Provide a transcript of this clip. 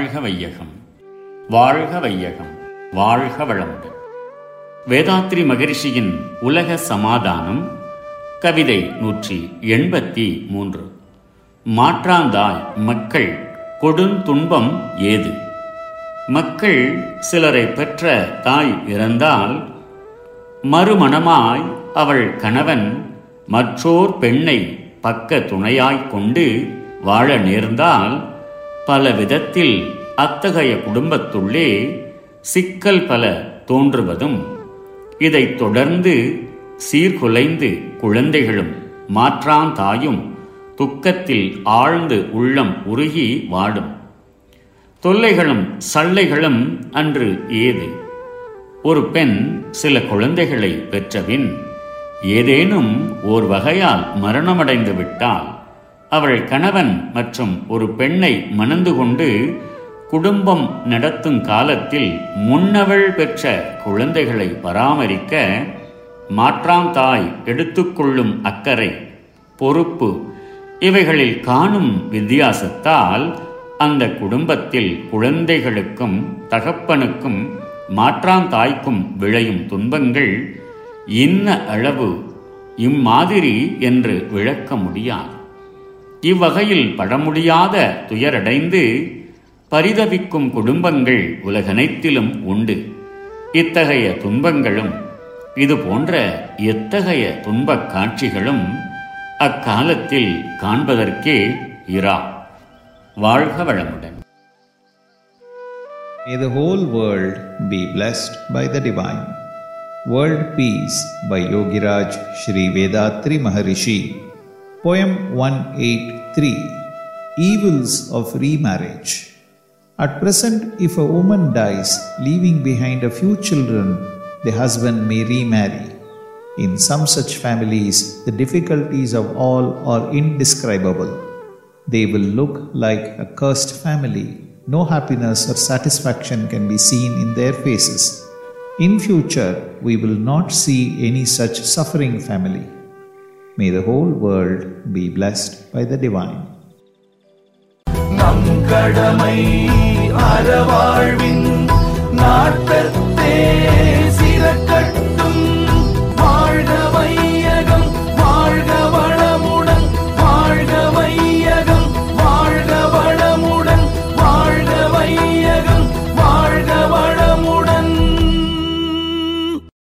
வாழ்க வையகம். வாழ்க வையகம். வாழ்க வளமுடன். வேதாத்ரி மகரிஷியின் உலக சமாதானம் கவிதை நூற்றி எண்பத்தி மூன்று. மாற்றாந்தாய் மக்கள் கொடுந்துன்பம் ஏது? மக்கள் சிலரை பெற்ற தாய் இறந்தால் மறுமணமாய் அவள் கணவன் மற்றோர் பெண்ணை பக்க துணையாய்க் கொண்டு வாழ நேர்ந்தால் பல விதத்தில் அத்தகைய குடும்பத்துள்ளே சிக்கல் பல தோன்றுவதும் இதைத் தொடர்ந்து சீர்குலைந்து குழந்தைகளும் மாற்றான் தாயும் துக்கத்தில் ஆழ்ந்து உள்ளம் உருகி வாடும். தொல்லைகளும் சல்லைகளும் அன்று ஏது? ஒரு பெண் சில குழந்தைகளை பெற்றபின் ஏதேனும் ஓர் வகையால் மரணமடைந்து விட்டால் அவள் கணவன் மற்றும் ஒரு பெண்ணை மணந்து கொண்டு குடும்பம் நடத்தும் காலத்தில் முன்னவள் பெற்ற குழந்தைகளை பராமரிக்க மாற்றாம் தாய் எடுத்துக்கொள்ளும் அக்கறை பொறுப்பு இவைகளில் காணும் வித்தியாசத்தால் அந்த குடும்பத்தில் குழந்தைகளுக்கும் தகப்பனுக்கும் மாற்றாந்தாய்க்கும் விளையும் துன்பங்கள் இன்ன அளவு இம்மாதிரி என்று விளக்க முடியாது. இவ்வகையில் படமுடியாத துயரடைந்து பரிதவிக்கும் குடும்பங்கள் உலகனைத்திலும் உண்டு இத்தகைய துன்பங்களும் இது போன்ற எத்தகைய துன்பக் காட்சிகளும் அக்காலத்தில் காண்பதற்கே இரா வாழ்க வளமுடன் May the whole world be blessed by the divine. World Peace by Yogiraj Sri Vedatri Maharishi. Poem 183 Evils of Remarriage. At present, if a woman dies, leaving behind a few children, the husband may remarry. In some such families, the difficulties of all are indescribable. They will look like a cursed family. No happiness or satisfaction can be seen in their faces. In future, we will not see any such suffering family. May the whole world be blessed by the divine. நம் கடமை அறவாழ்வின் நாட்டத்தே